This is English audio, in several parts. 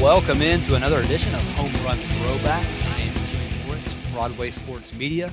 welcome into another edition of Home Run Throwback. I am Jimmy Morris, Broadway Sports Media.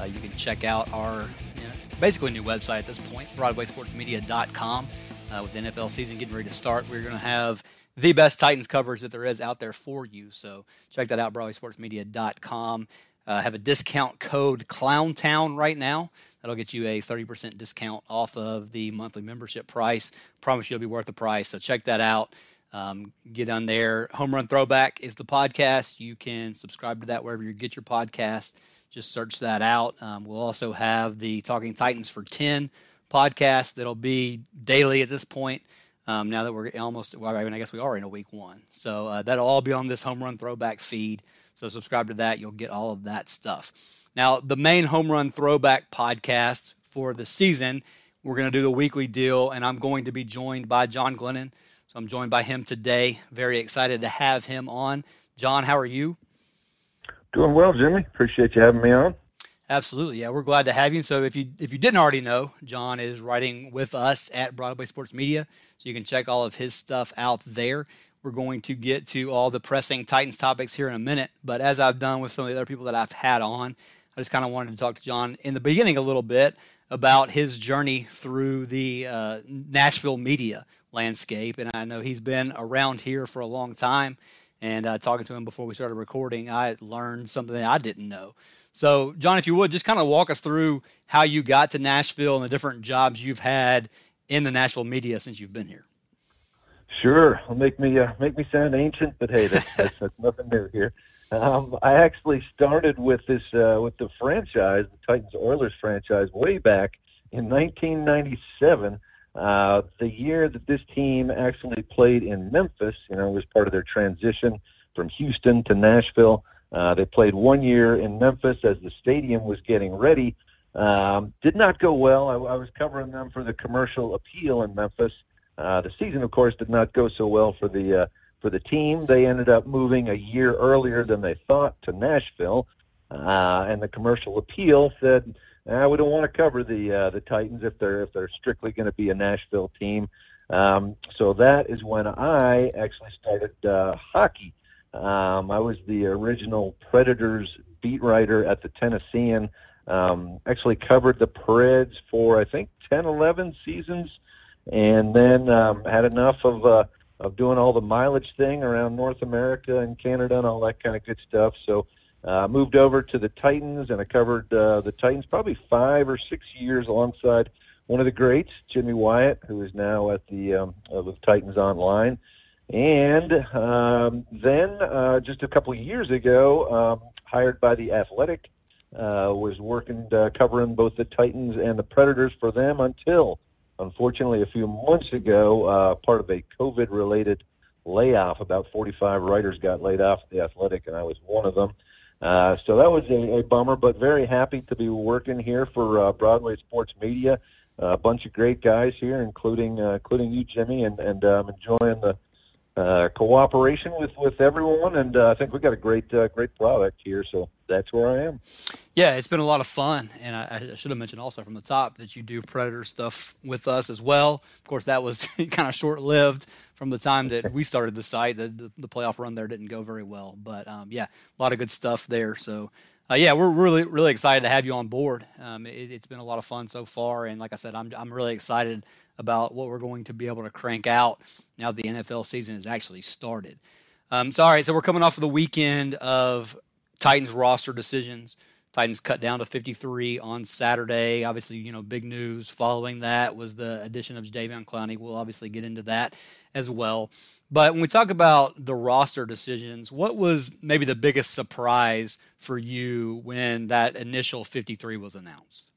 Uh, you can check out our you know, basically new website at this point, BroadwaySportsMedia.com. Uh, with the NFL season getting ready to start, we're going to have the best Titans coverage that there is out there for you. So check that out, BroadwaySportsMedia.com. Uh, have a discount code ClownTown right now. That'll get you a 30% discount off of the monthly membership price. Promise you it'll be worth the price. So check that out. Um, get on there. Home Run Throwback is the podcast. You can subscribe to that wherever you get your podcast. Just search that out. Um, we'll also have the Talking Titans for 10 podcast that'll be daily at this point. Um, now that we're almost, well, I, mean, I guess we are in a week one. So uh, that'll all be on this Home Run Throwback feed. So subscribe to that. You'll get all of that stuff. Now, the main Home Run Throwback podcast for the season, we're going to do the weekly deal, and I'm going to be joined by John Glennon. So I'm joined by him today. Very excited to have him on. John, how are you? Doing well, Jimmy. Appreciate you having me on. Absolutely, yeah, we're glad to have you. So if you if you didn't already know, John is writing with us at Broadway Sports Media, so you can check all of his stuff out there. We're going to get to all the pressing Titans topics here in a minute, but as I've done with some of the other people that I've had on, I just kind of wanted to talk to John in the beginning a little bit about his journey through the uh, Nashville media landscape. And I know he's been around here for a long time. And uh, talking to him before we started recording, I learned something that I didn't know. So, John, if you would, just kind of walk us through how you got to Nashville and the different jobs you've had in the Nashville media since you've been here. Sure, will make me uh, make me sound ancient, but hey, that's, that's, nothing new here. Um, I actually started with this uh, with the franchise, the Titans Oilers franchise, way back in 1997 uh, the year that this team actually played in Memphis, you know, it was part of their transition from Houston to Nashville. Uh, they played one year in Memphis as the stadium was getting ready. Um, did not go well. I, I was covering them for the commercial appeal in Memphis. Uh, the season, of course, did not go so well for the uh, for the team. They ended up moving a year earlier than they thought to Nashville, uh, and the commercial appeal said uh, we don't want to cover the uh, the Titans if they're if they're strictly going to be a Nashville team. Um, so that is when I actually started uh, hockey. Um, I was the original Predators beat writer at the Tennessean. Um, actually covered the Preds for I think 10, 11 seasons, and then um, had enough of uh, of doing all the mileage thing around North America and Canada and all that kind of good stuff. So uh, moved over to the Titans, and I covered uh, the Titans probably five or six years alongside one of the greats, Jimmy Wyatt, who is now at the um, with Titans Online. And um, then uh, just a couple of years ago, um, hired by the Athletic, uh, was working uh, covering both the Titans and the Predators for them until, unfortunately, a few months ago, uh, part of a COVID-related layoff. About 45 writers got laid off at the Athletic, and I was one of them. Uh, so that was a, a, bummer, but very happy to be working here for uh, Broadway Sports Media. A bunch of great guys here, including uh, including you, Jimmy, and and I'm enjoying the uh, cooperation with, with everyone, and uh, I think we got a great uh, great product here. So that's where I am. Yeah, it's been a lot of fun, and I, I, should have mentioned also from the top that you do Predator stuff with us as well. Of course, that was kind of short lived from the time that we started the site. The, the, the playoff run there didn't go very well, but um, yeah, a lot of good stuff there. So. Uh, yeah, we're really really excited to have you on board. Um, it, has been a lot of fun so far, and like I said, I'm I'm really excited about what we're going to be able to crank out now the NFL season has actually started. Um, so, all right, so we're coming off of the weekend of Titans roster decisions. Titans cut down to 53 on Saturday. Obviously, you know, big news following that was the addition of Jadeveon Clowney. We'll obviously get into that as well. But when we talk about the roster decisions, what was maybe the biggest surprise for you when that initial 53 was announced?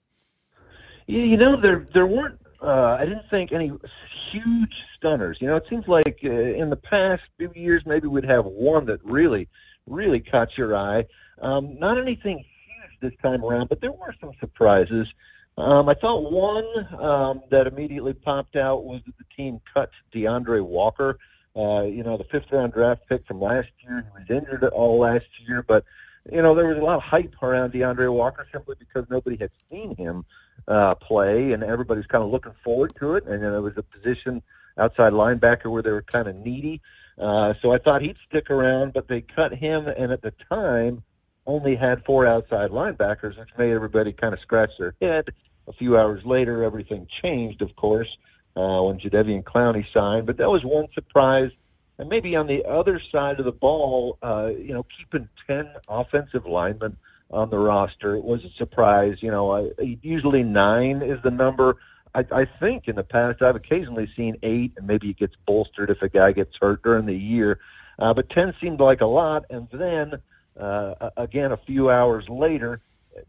You know, there there weren't uh, I didn't think any huge stunners. You know, it seems like uh, in the past few years maybe we'd have one that really, really caught your eye. Um, not anything huge this time around, but there were some surprises. Um, I thought one um, that immediately popped out was that the team cut DeAndre Walker. Uh, you know, the fifth round draft pick from last year. He was injured all last year, but you know there was a lot of hype around DeAndre Walker simply because nobody had seen him uh, play, and everybody's kind of looking forward to it. And then there was a position outside linebacker where they were kind of needy. Uh, so I thought he'd stick around, but they cut him, and at the time only had four outside linebackers, which made everybody kind of scratch their head. A few hours later, everything changed, of course, uh, when Jadeveon Clowney signed. But that was one surprise. And maybe on the other side of the ball, uh, you know, keeping 10 offensive linemen on the roster It was a surprise. You know, I, usually nine is the number. I, I think in the past I've occasionally seen eight, and maybe it gets bolstered if a guy gets hurt during the year. Uh, but 10 seemed like a lot. And then, uh, again, a few hours later,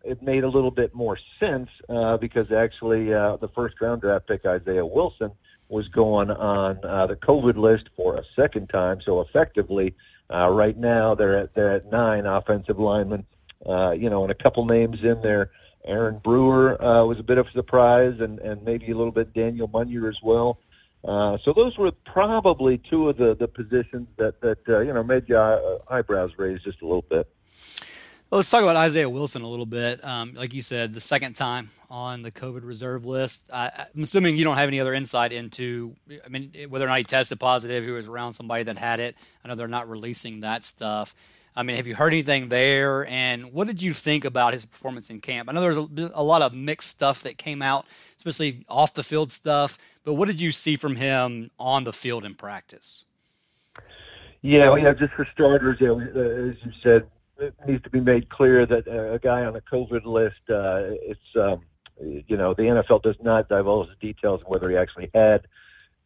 it made a little bit more sense uh, because actually uh, the first round draft pick, Isaiah Wilson, was going on uh, the COVID list for a second time. So effectively, uh, right now they're at they're at nine offensive linemen. Uh, you know, and a couple names in there. Aaron Brewer uh, was a bit of a surprise, and and maybe a little bit Daniel Munyer as well. Uh, so those were probably two of the, the positions that that uh, you know made your uh, eyebrows raise just a little bit. Well, let's talk about Isaiah Wilson a little bit. Um, like you said, the second time on the COVID reserve list. I, am assuming you don't have any other insight into, I mean, whether or not he tested positive, who was around somebody that had it. I know they're not releasing that stuff. I mean, have you heard anything there? And what did you think about his performance in camp? I know there's a, a lot of mixed stuff that came out, especially off the field stuff. But what did you see from him on the field in practice? Yeah, well, yeah. Just for starters, yeah, as you said, it needs to be made clear that a guy on a COVID list, uh, it's um, you know the NFL does not divulge the details of whether he actually had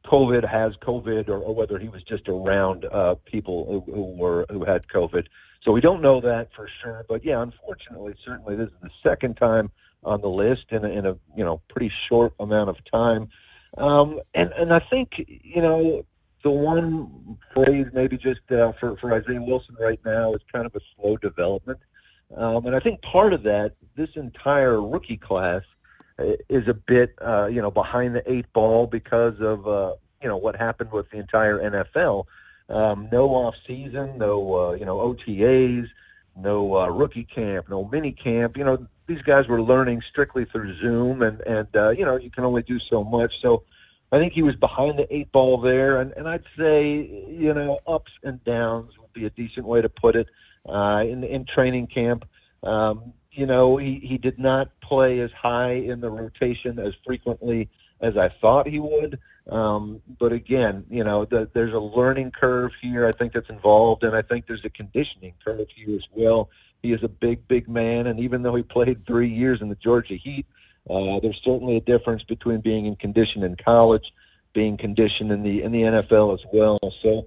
COVID, has COVID, or, or whether he was just around uh, people who, who were who had COVID. So we don't know that for sure. But yeah, unfortunately, certainly this is the second time on the list in a, in a you know pretty short amount of time. Um, and and I think you know the one phrase maybe just uh, for, for Isaiah Wilson right now is kind of a slow development. Um, and I think part of that, this entire rookie class is a bit, uh, you know, behind the eight ball because of, uh, you know, what happened with the entire NFL. Um, no off season, no, uh, you know, OTAs, no uh, rookie camp, no mini camp. You know, these guys were learning strictly through Zoom, and and uh, you know, you can only do so much. So I think he was behind the eight ball there, and, and I'd say you know ups and downs would be a decent way to put it. Uh, in in training camp, um, you know he he did not play as high in the rotation as frequently as I thought he would. Um, but again, you know, the, there's a learning curve here. I think that's involved, and I think there's a conditioning curve here as well. He is a big, big man, and even though he played three years in the Georgia Heat, uh, there's certainly a difference between being in condition in college, being conditioned in the in the NFL as well. So,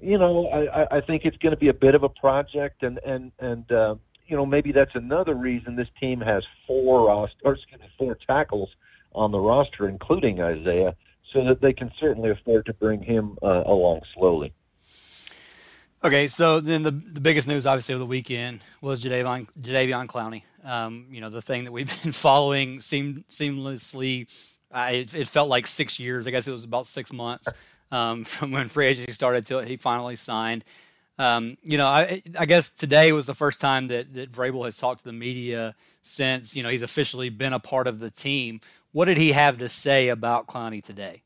you know, I, I think it's going to be a bit of a project, and and and uh, you know maybe that's another reason this team has four or excuse me, four tackles on the roster, including Isaiah, so that they can certainly afford to bring him uh, along slowly. Okay, so then the the biggest news, obviously, of the weekend was Jadeveon, Jadeveon Clowney. Um, you know, the thing that we've been following seam, seamlessly. Uh, it, it, felt like six years. I guess it was about six months um, from when free agency started till he finally signed. Um, you know, I, I, guess today was the first time that, that Vrabel has talked to the media since, you know, he's officially been a part of the team. What did he have to say about Clowney today?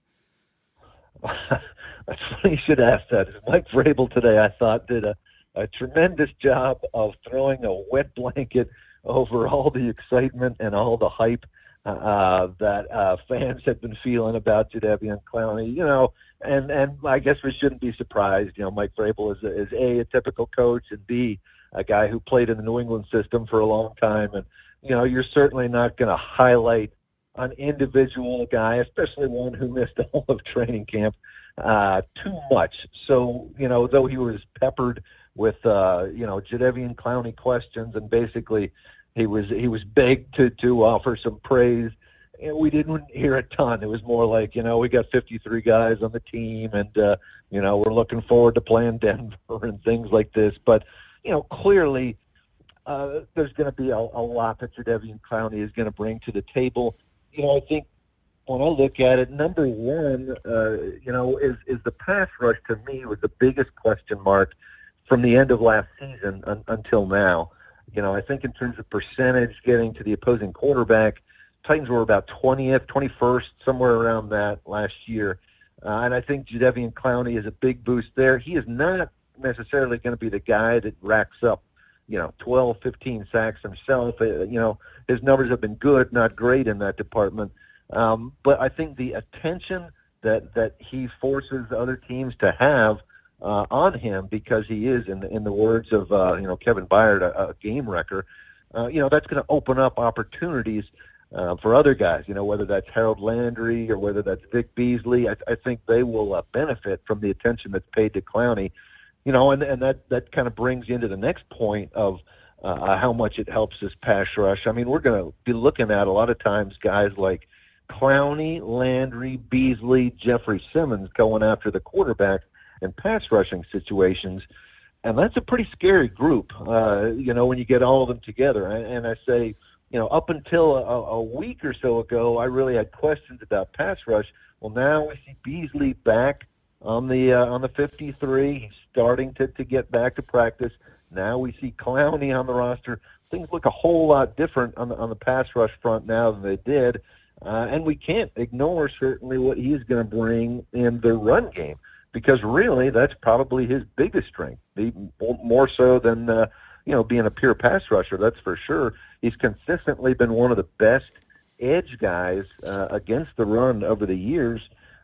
That's funny you should ask that. Mike Vrabel today, I thought, did a, a tremendous job of throwing a wet blanket over all the excitement and all the hype uh, that uh, fans had been feeling about Jadeveon Clowney. You know, and and I guess we shouldn't be surprised. You know, Mike Vrabel is is a a typical coach and b a guy who played in the New England system for a long time. And you know, you're certainly not going to highlight an individual guy, especially one who missed all of training camp, uh, too much. So, you know, though he was peppered with, uh, you know, Jadeveon Clowney questions and basically he was, he was begged to, to offer some praise. And we didn't hear a ton. It was more like, you know, we got 53 guys on the team and, uh, you know, we're looking forward to playing Denver and things like this. But, you know, clearly uh, there's going to be a, a lot that Jadeveon Clowney is going to bring to the table. You know, I think when I look at it, number one, uh, you know, is is the pass rush to me was the biggest question mark from the end of last season un, until now. You know, I think in terms of percentage getting to the opposing quarterback, Titans were about 20th, 21st, somewhere around that last year. uh, and I think Jadeveon Clowney is a big boost there. He is not necessarily going to be the guy that racks up, you know, 12, 15 sacks himself. Uh, you know, his numbers have been good, not great in that department. Um, but I think the attention that that he forces other teams to have uh, on him because he is, in the, in the words of uh, you know Kevin Byard, a, a game wrecker. Uh, you know that's going to open up opportunities uh, for other guys. You know whether that's Harold Landry or whether that's Vic Beasley. I, I think they will uh, benefit from the attention that's paid to Clowney. You know, and and that that kind of brings you into the next point of uh, how much it helps this pass rush. I mean, we're going to be looking at a lot of times guys like Clowney, Landry, Beasley, Jeffrey Simmons going after the quarterback in pass rushing situations. And that's a pretty scary group, uh, you know, when you get all of them together. And, and I say, you know, up until a, a week or so ago, I really had questions about pass rush. Well, now we see Beasley back on the uh, on the 53. He's starting to, to get back to practice. Now we see Clowney on the roster. Things look a whole lot different on the on the pass rush front now than they did. Uh, and we can't ignore certainly what he's going to bring in the run game because really that's probably his biggest strength, more so than uh, you know being a pure pass rusher. That's for sure. He's consistently been one of the best edge guys uh, against the run over the years.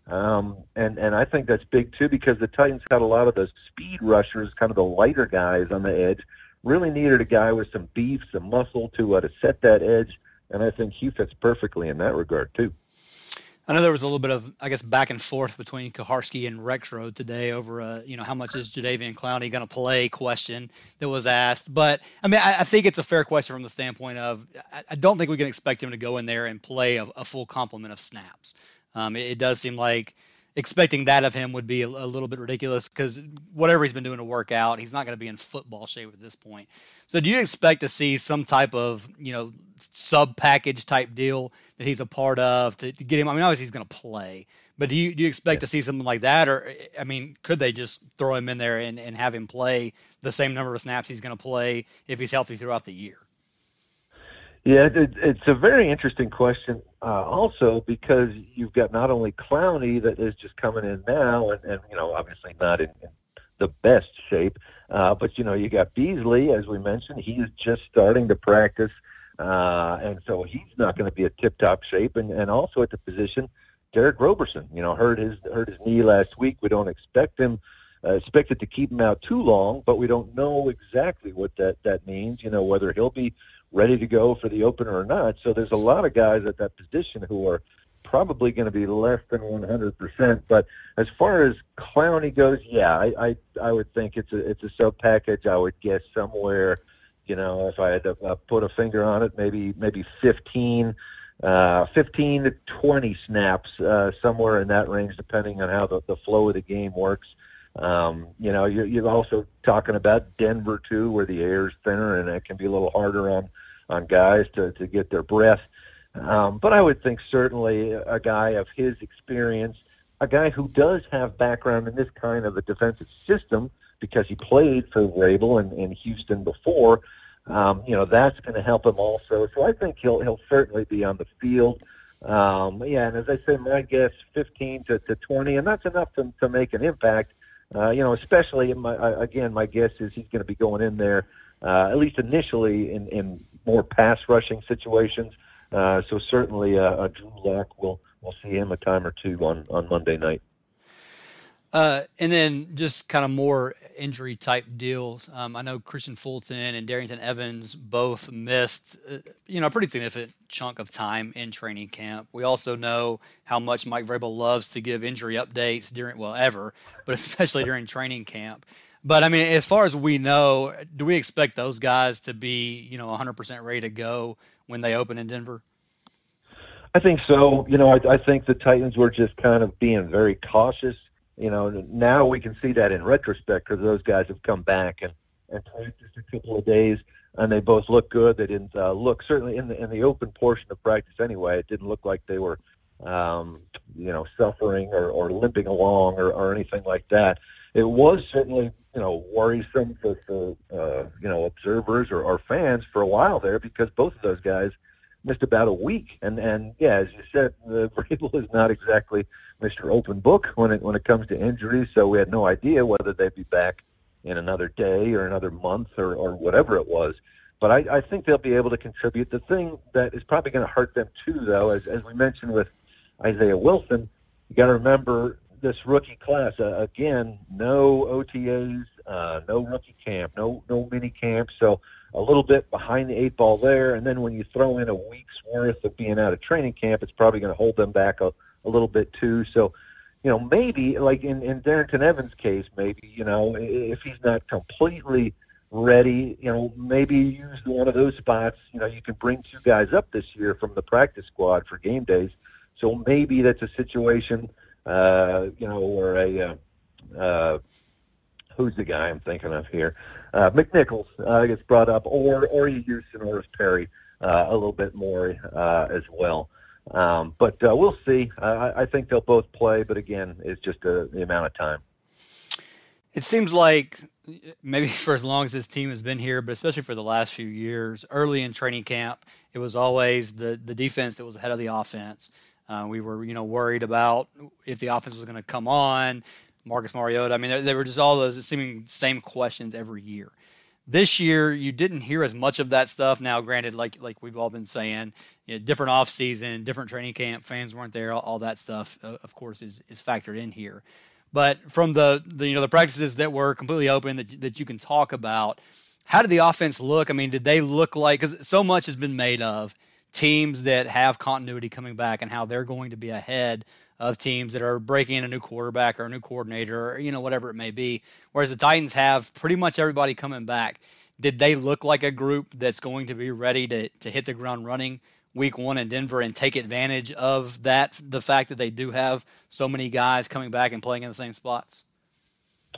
Um, and and I think that's big too because the Titans had a lot of those speed rushers, kind of the lighter guys on the edge. Really needed a guy with some beef, some muscle to uh, to set that edge and I think he fits perfectly in that regard too. I know there was a little bit of, I guess, back and forth between Kuharsky and Rexrode today over, uh, you know, how much is Jadeveon Clowney going to play question that was asked. But, I mean, I, I, think it's a fair question from the standpoint of I, I, don't think we can expect him to go in there and play a, a full complement of snaps. Um, it, it, does seem like expecting that of him would be a, a little bit ridiculous because whatever he's been doing to work out, he's not going to be in football shape at this point. So, do you expect to see some type of, you know, sub package type deal that he's a part of to, to get him? I mean, obviously he's going to play, but do you do you expect yeah. to see something like that, or I mean, could they just throw him in there and, and have him play the same number of snaps he's going to play if he's healthy throughout the year? Yeah, it, it's a very interesting question. Uh, also, because you've got not only Clowney that is just coming in now, and, and you know, obviously not in, in the best shape, uh, but you know, you got Beasley, as we mentioned, he is just starting to practice. Uh, and so he's not going to be a tip-top shape. And, and also at the position, Derick Roberson, you know, hurt his hurt his knee last week. We don't expect him uh, expected to keep him out too long, but we don't know exactly what that that means. You know, whether he'll be ready to go for the opener or not. So there's a lot of guys at that position who are probably going to be less than 100%. But as far as Clowney goes, yeah, I I, I would think it's a it's a sub package. I would guess somewhere you know, if I had to uh, put a finger on it, maybe maybe 15, uh, 15 to 20 snaps, uh, somewhere in that range, depending on how the, the flow of the game works. Um, you know, you're, you're also talking about Denver too, where the air is thinner and it can be a little harder on on guys to to get their breath. Um, but I would think certainly a guy of his experience, a guy who does have background in this kind of a defensive system because he played for Vrabel and in Houston before, um, you know, that's going to help him also. So I think he'll he'll certainly be on the field. Um, yeah, and as I say, my guess 15 to, to 20, and that's enough to, to make an impact. Uh, you know, especially my again, my guess is he's going to be going in there uh, at least initially in, in more pass rushing situations. Uh, so certainly, uh, uh, Drew Lock will will see him a time or two on on Monday night. Uh, and then just kind of more injury type deals. Um, I know Kristian Fulton and Darrynton Evans both missed, uh, you know, a pretty significant chunk of time in training camp. We also know how much Mike Vrabel loves to give injury updates during, well, ever, but especially during training camp. But I mean, as far as we know, do we expect those guys to be, you know, 100% ready to go when they open in Denver? I think so. You know, I, I think the Titans were just kind of being very cautious you know, now we can see that in retrospect because those guys have come back and and practiced a couple of days, and they both look good. They didn't uh, look certainly in the in the open portion of practice anyway. It didn't look like they were, um, you know, suffering or, or limping along or, or anything like that. It was certainly you know worrisome for, for uh, you know observers or, or fans for a while there because both of those guys missed about a week. And and yeah, as you said, the Vrabel is not exactly Mr. Open Book when it when it comes to injuries. So we had no idea whether they'd be back in another day or another month or, or whatever it was. But I, I think they'll be able to contribute. The thing that is probably going to hurt them too, though, as as we mentioned with Isaiah Wilson, you got to remember this rookie class. Uh, again, no OTAs, uh, no rookie camp, no no mini camp. So a little bit behind the eight ball there. And then when you throw in a week's worth of being out of training camp, it's probably going to hold them back a, a little bit too. So, you know, maybe like in, in Darrynton Evans' case, maybe, you know, if he's not completely ready, you know, maybe use one of those spots. You know, you can bring two guys up this year from the practice squad for game days. So maybe that's a situation, uh, you know, where a, uh, uh, who's the guy I'm thinking of here? Uh, McNichols uh, gets brought up, or or you use Senorise Perry uh, a little bit more uh, as well. Um, but uh, we'll see. Uh, I, I think they'll both play, but again, it's just uh, the amount of time. It seems like maybe for as long as this team has been here, but especially for the last few years, early in training camp, it was always the the defense that was ahead of the offense. Uh, we were, you know, worried about if the offense was going to come on. Marcus Mariota. I mean, they, were just all those seeming same questions every year. This year, you didn't hear as much of that stuff. Now, granted, like like we've all been saying, you know, different off season, different training camp, fans weren't there. All, all that stuff, uh, of course, is is factored in here. But from the, the you know the practices that were completely open that that you can talk about, how did the offense look? I mean, did they look like because so much has been made of teams that have continuity coming back and how they're going to be ahead of teams that are breaking in a new quarterback or a new coordinator or you know whatever it may be. Whereas the Titans have pretty much everybody coming back. Did they look like a group that's going to be ready to to hit the ground running week one in Denver and take advantage of that the fact that they do have so many guys coming back and playing in the same spots?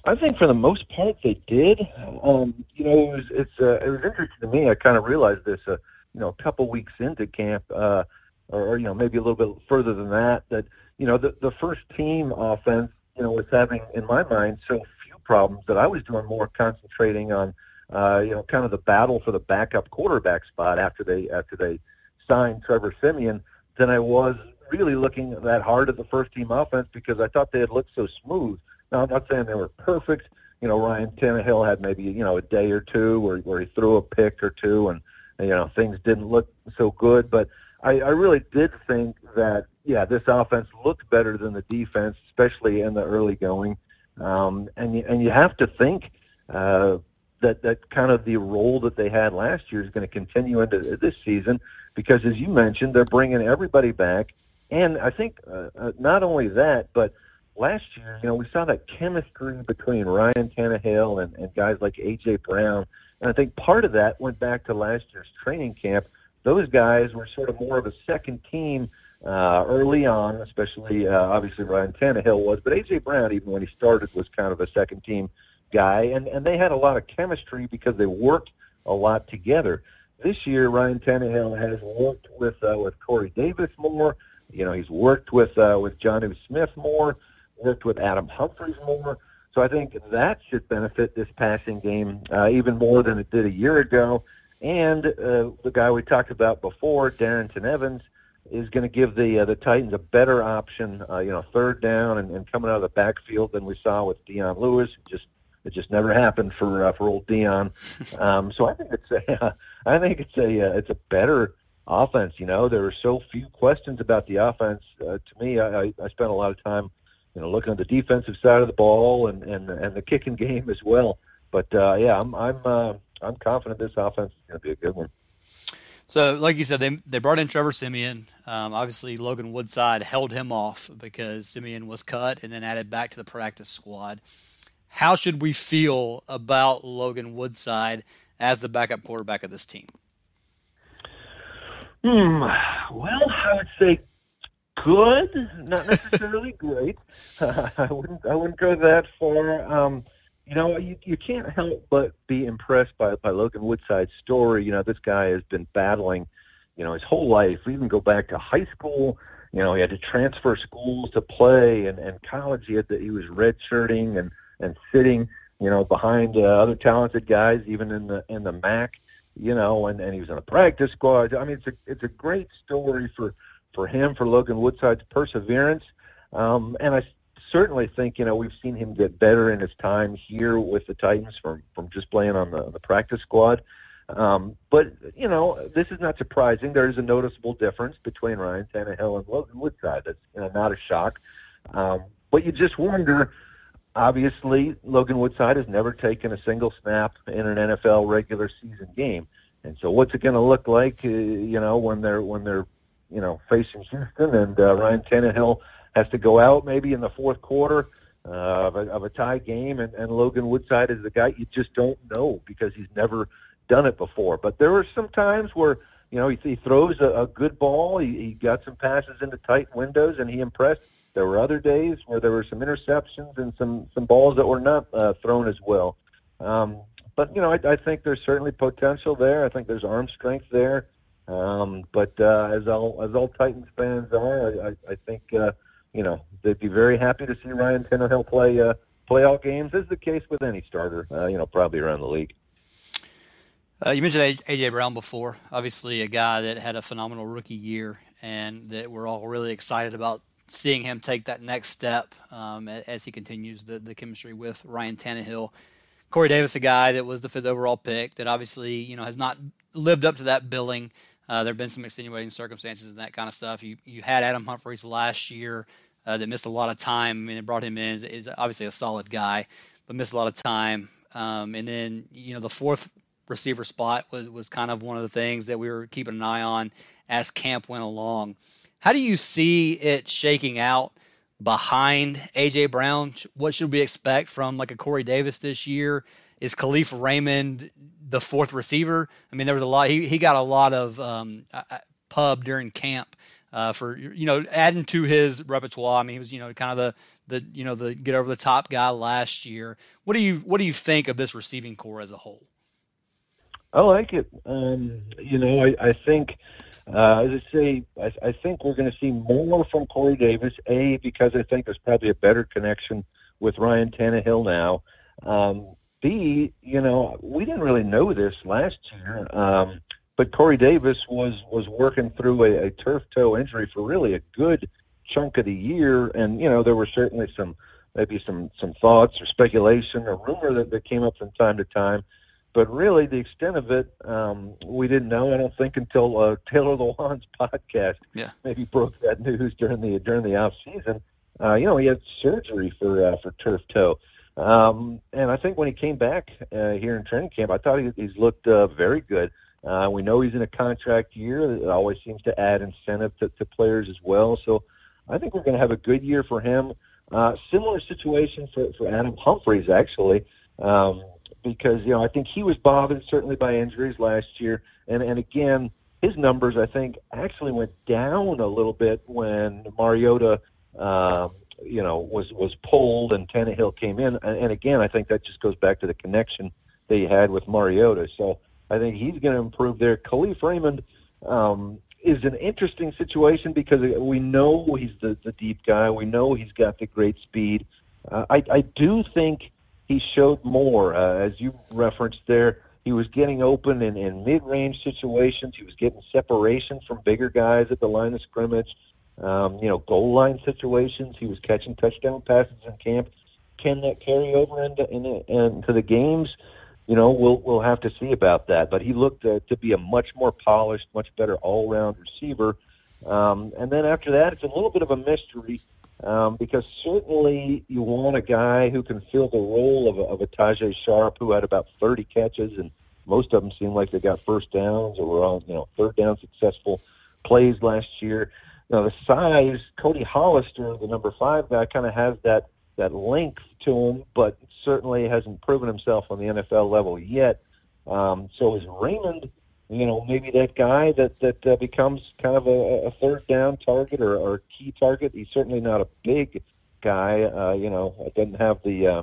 I think for the most part they did. Um, you know, it was it's uh, it was interesting to me. I kind of realized this, uh, you know, a couple weeks into camp, uh, or, or you know maybe a little bit further than that. That you know, the, the first team offense, you know, was having, in my mind, so few problems that I was doing more concentrating on, uh, you know, kind of the battle for the backup quarterback spot after they after they signed Trevor Siemian than I was really looking that hard at the first team offense because I thought they had looked so smooth. Now, I'm not saying they were perfect. You know, Ryan Tannehill had maybe, you know, a day or two where, where he threw a pick or two and, you know, things didn't look so good. But I, I really did think that yeah, this offense looked better than the defense, especially in the early going. Um, and and you have to think uh, that that kind of the role that they had last year is going to continue into this season because, as you mentioned, they're bringing everybody back. And I think uh, uh, not only that, but last year, you know, we saw that chemistry between Ryan Tannehill and, and guys like A.J. Brown. And I think part of that went back to last year's training camp. Those guys were sort of more of a second team uh, early on, especially uh, obviously Ryan Tannehill was, but AJ Brown, even when he started, was kind of a second team guy, and and they had a lot of chemistry because they worked a lot together. This year, Ryan Tannehill has worked with uh, with Corey Davis more. You know, he's worked with uh, with Jonnu Smith more, worked with Adam Humphries more. So I think that should benefit this passing game uh, even more than it did a year ago. And uh, the guy we talked about before, Darrynton Evans, is going to give the uh, the Titans a better option, uh, you know, third down and, and coming out of the backfield than we saw with Dion Lewis. It just it just never happened for uh, for old Dion. Um, so I think it's a, uh, I think it's a uh, it's a better offense. You know, there are so few questions about the offense. Uh, to me, I, I spent a lot of time, you know, looking at the defensive side of the ball and and and the kicking game as well. But uh, yeah, I'm I'm uh, I'm confident this offense is going to be a good one. So, like you said, they they brought in Trevor Siemian. Um, obviously, Logan Woodside held him off because Siemian was cut and then added back to the practice squad. How should we feel about Logan Woodside as the backup quarterback of this team? Hmm. Well, I would say good, not necessarily great. I wouldn't. I wouldn't go that far. Um, you know, you, you can't help but be impressed by, by Logan Woodside's story. You know, this guy has been battling, you know, his whole life. We even go back to high school. You know, he had to transfer schools to play, and, and college he had to, he was redshirting and, and sitting, you know, behind uh, other talented guys, even in the in the MAC. you know, and, and he was on a practice squad. I mean, it's a it's a great story for for him, for Logan Woodside's perseverance, um, and I certainly think you know we've seen him get better in his time here with the Titans from from just playing on the, the practice squad. Um, but you know, this is not surprising. There is a noticeable difference between Ryan Tannehill and Logan Woodside. That's you know, not a shock. Um, but you just wonder. Obviously, Logan Woodside has never taken a single snap in an NFL regular season game, and so what's it going to look like? Uh, you know, when they're when they're you know facing Houston and uh, Ryan Tannehill has to go out maybe in the fourth quarter uh, of, a, of a tie game, and, and Logan Woodside is the guy you just don't know because he's never done it before. But there were some times where you know he, he throws a, a good ball, he, he got some passes into tight windows, and he impressed. There were other days where there were some interceptions and some some balls that were not uh, thrown as well. Um, but you know, I, I think there's certainly potential there. I think there's arm strength there. Um, but uh, as all as all Titans fans are, I, I, I think uh, you know they'd be very happy to see Ryan Tannehill play uh, playoff games. As the case with any starter, uh, you know, probably around the league. Uh, you mentioned AJ Brown before. Obviously, a guy that had a phenomenal rookie year, and that we're all really excited about seeing him take that next step um, as he continues the, the chemistry with Ryan Tannehill. Corey Davis, a guy that was the fifth overall pick, that obviously you know has not lived up to that billing. Uh, there have been some extenuating circumstances and that kind of stuff. You you had Adam Humphries last year uh, that missed a lot of time. I mean, they brought him in is obviously a solid guy, but missed a lot of time. Um, and then you know the fourth receiver spot was was kind of one of the things that we were keeping an eye on as camp went along. How do you see it shaking out behind AJ Brown? What should we expect from like a Corey Davis this year? Is Kalif Raymond the fourth receiver? I mean, there was a lot. He he got a lot of um, pub during camp uh, for you know adding to his repertoire. I mean, he was you know kind of the the you know the get over the top guy last year. What do you what do you think of this receiving corps as a whole? I like it. Um, you know, I, I think, uh, as I say, I, I think we're going to see more from Corey Davis. A because I think there's probably a better connection with Ryan Tannehill now. Um, B, you know, we didn't really know this last year, um, but Corey Davis was was working through a, a turf toe injury for really a good chunk of the year, and you know there were certainly some maybe some some thoughts or speculation or rumor that, that came up from time to time. But really, the extent of it, um, we didn't know. I don't think until uh, Taylor Lewan's podcast yeah. maybe broke that news during the during the off season. Uh, you know, he had surgery for uh, for turf toe. Um, and I think when he came back uh, here in training camp, I thought he, he's looked uh, very good. Uh, we know he's in a contract year. It always seems to add incentive to, to players as well. So I think we're going to have a good year for him. Uh, similar situation for, for Adam Humphries, actually, um, because, you know, I think he was bothered certainly by injuries last year. And, and again, his numbers, I think, actually went down a little bit when Mariota um, you know, was was pulled and Tannehill came in. And, and again, I think that just goes back to the connection they had with Mariota. So I think he's going to improve there. Kalif Raymond um, is an interesting situation because we know he's the, the deep guy. We know he's got the great speed. Uh, I, I do think he showed more, uh, as you referenced there. He was getting open in, in mid-range situations. He was getting separation from bigger guys at the line of scrimmage um, you know, goal line situations. He was catching touchdown passes in camp. Can that carry over into, into, the games? You know, we'll we'll have to see about that. But he looked uh, to be a much more polished, much better all-round receiver. Um, and then after that, it's a little bit of a mystery um, because certainly you want a guy who can fill the role of a, of a Tajae Sharpe who had about 30 catches, and most of them seemed like they got first downs or were on you know third down successful plays last year. Now the size, Cody Hollister, the number five guy, kind of has that that length to him, but certainly hasn't proven himself on the NFL level yet. Um, so is Raymond, you know, maybe that guy that that uh, becomes kind of a, a third down target or, or key target. He's certainly not a big guy. Uh, you know, doesn't have the uh,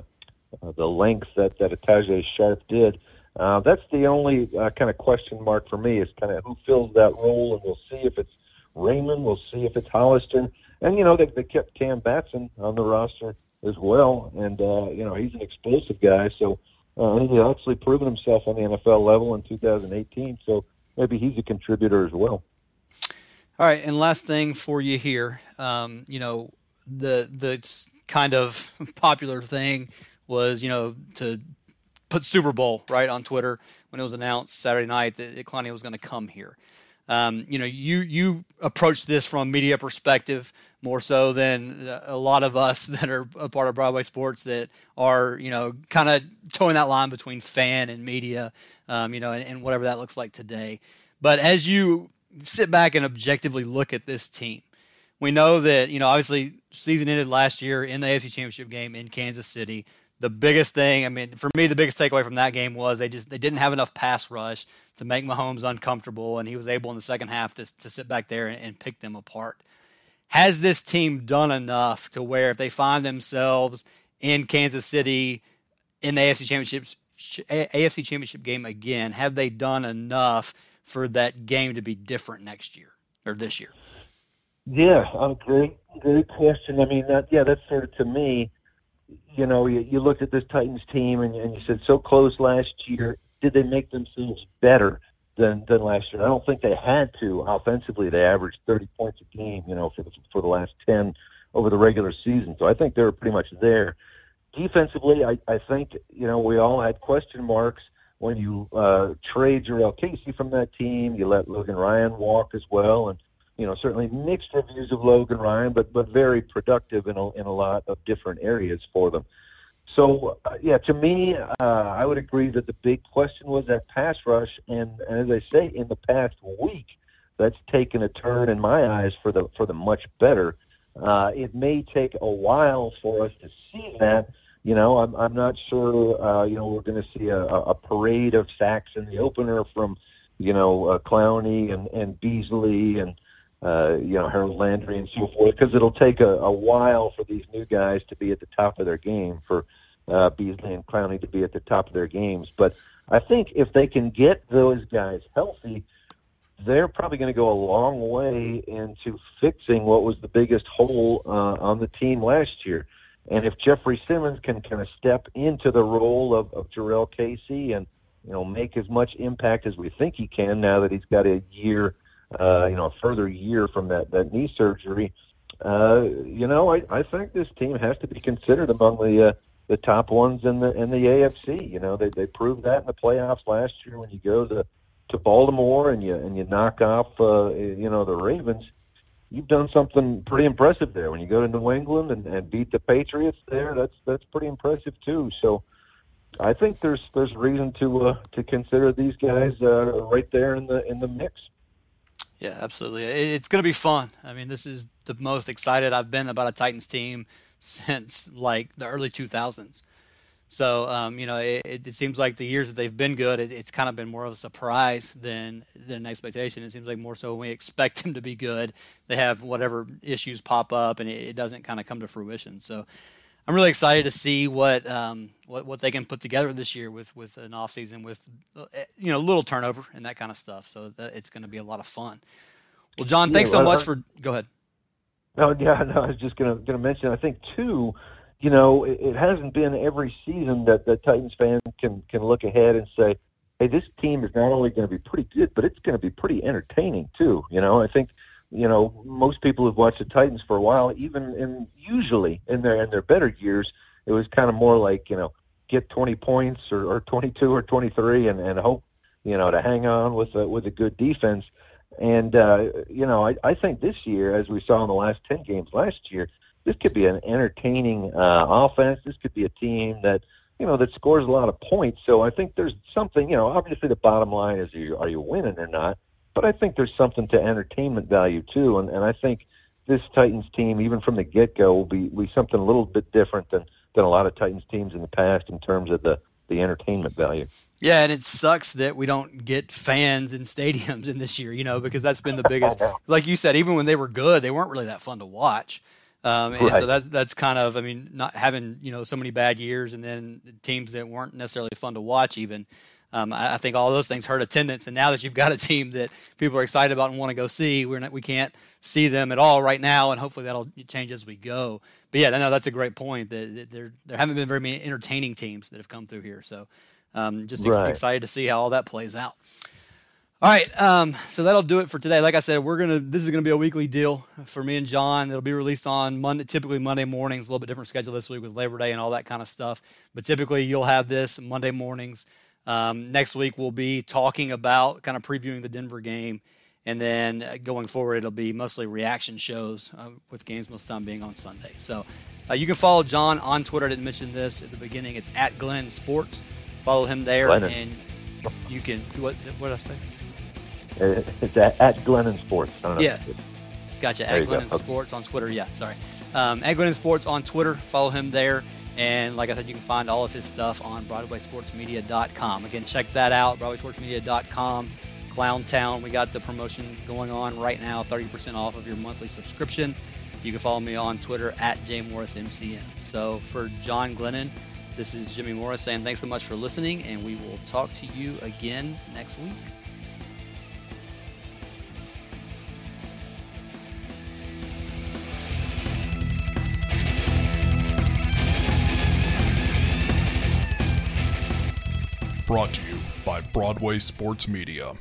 uh, the length that that Tajae Sharpe did. Uh, that's the only uh, kind of question mark for me is kind of who fills that role, and we'll see if it's Raymond. We'll see if it's Hollister. And, you know, they, they kept Cam Batson on the roster as well. And, uh, you know, he's an explosive guy. So uh, and he actually proven himself on the NFL level in 2018. So maybe he's a contributor as well. All right, and last thing for you here, um, you know, the the kind of popular thing was you know to put Super Bowl right on Twitter when it was announced Saturday night that Clowney was going to come here. Um, you know, you you approach this from a media perspective more so than a lot of us that are a part of Broadway sports that are you know kind of toeing that line between fan and media, um, you know, and, and whatever that looks like today. But as you sit back and objectively look at this team, we know that you know obviously season ended last year in the AFC Championship game in Kansas City the biggest thing, I mean, for me, the biggest takeaway from that game was they just they didn't have enough pass rush to make Mahomes uncomfortable, and he was able in the second half to, to sit back there and, and pick them apart. Has this team done enough to where if they find themselves in Kansas City in the AFC Championships AFC Championship game again, have they done enough for that game to be different next year or this year? Yeah, a great, great question. I mean, that, yeah, that's sort of to me you know, you, you looked at this Titans team and, and you said so close last year. Did they make themselves better than than last year? I don't think they had to. Offensively, they averaged 30 points a game, you know, for the, for the last 10 over the regular season. So I think they were pretty much there. Defensively, I, I think you know we all had question marks when you uh, trade Jurrell Casey from that team. You let Logan Ryan walk as well, and you know, certainly mixed reviews of Logan Ryan, but but very productive in a, in a lot of different areas for them. So uh, yeah, to me, uh, I would agree that the big question was that pass rush, and, and as I say, in the past week, that's taken a turn in my eyes for the for the much better. Uh, it may take a while for us to see that. You know, I'm I'm not sure. Uh, you know, we're going to see a, a parade of sacks in the opener from, you know, uh, Clowney and and Beasley and uh, you know, Harold Landry and so forth, because it'll take a, a while for these new guys to be at the top of their game, for uh, Beasley and Clowney to be at the top of their games. But I think if they can get those guys healthy, they're probably going to go a long way into fixing what was the biggest hole uh, on the team last year. And if Jeffrey Simmons can kind of step into the role of, of Jurrell Casey and you know make as much impact as we think he can now that he's got a year – uh, you know, a further year from that, that knee surgery, uh, you know, I, I think this team has to be considered among the uh, the top ones in the in the AFC. You know, they they proved that in the playoffs last year when you go to to Baltimore and you and you knock off uh, you know the Ravens. You've done something pretty impressive there. When you go to New England and, and beat the Patriots there, that's that's pretty impressive too. So, I think there's there's reason to uh, to consider these guys uh, right there in the in the mix. Yeah, absolutely. It's going to be fun. I mean, this is the most excited I've been about a Titans team since like the early 2000s. So, um, you know, it, it, seems like the years that they've been good, it, it's kind of been more of a surprise than than an expectation. It seems like more so when we expect them to be good, they have whatever issues pop up, and it, it doesn't kind of come to fruition. So, I'm really excited to see what um, what what they can put together this year with with an off season with uh, you know a little turnover and that kind of stuff. So that it's going to be a lot of fun. Well, John, thanks so much for. Go ahead. No, yeah, no, I was just going to going to mention. I think too, you know, it, it hasn't been every season that the Titans fans can can look ahead and say, hey, this team is not only going to be pretty good, but it's going to be pretty entertaining too. You know, I think you know, most people who've watched the Titans for a while, even in usually in their in their better years, it was kind of more like you know get 20 points or, or 22 or 23 and, and hope you know to hang on with a, with a good defense. And uh, you know, I, I think this year, as we saw in the last 10 games last year, this could be an entertaining uh, offense. This could be a team that you know that scores a lot of points. So I think there's something. You know, obviously the bottom line is you, are you winning or not? But I think there's something to entertainment value too, and, and I think this Titans team, even from the get-go, will be, be something a little bit different than, than a lot of Titans teams in the past in terms of the, the entertainment value. Yeah, and it sucks that we don't get fans in stadiums in this year, you know, because that's been the biggest. like you said, even when they were good, they weren't really that fun to watch. Um, and right. so that's that's kind of, I mean, not having you know so many bad years, and then teams that weren't necessarily fun to watch, even um, I, I, think all those things hurt attendance. And now that you've got a team that people are excited about and want to go see, we're not, we can't see them at all right now, and hopefully that'll change as we go. But yeah, no, that's a great point. That there there haven't been very many entertaining teams that have come through here, so um, just ex- right. excited to see how all that plays out. All right, um, so that'll do it for today. Like I said, we're gonna this is gonna be a weekly deal for me and John. It'll be released on Monday, typically Monday mornings. A little bit different schedule this week with Labor Day and all that kind of stuff. But typically, you'll have this Monday mornings. Um, next week, we'll be talking about kind of previewing the Denver game, and then uh, going forward, it'll be mostly reaction shows uh, with games most of time being on Sunday. So uh, you can follow John on Twitter. I didn't mention this at the beginning. It's at Glenn Sports. Follow him there, Glennon. and you can what what did I say? Uh, it's at, at Glennon Sports. yeah. Gotcha. There at Glennon Sports on Twitter. Yeah, sorry. Um, at Glennon Sports on Twitter. Follow him there. And like I said, you can find all of his stuff on BroadwaySportsMedia.com. Again, check that out, BroadwaySportsMedia.com. Clowntown, we got the promotion going on right now, 30% off of your monthly subscription. You can follow me on Twitter at JMorrisMCM. So for John Glennon, this is Jimmy Morris saying thanks so much for listening, and we will talk to you again next week. Brought to you by Broadway Sports Media.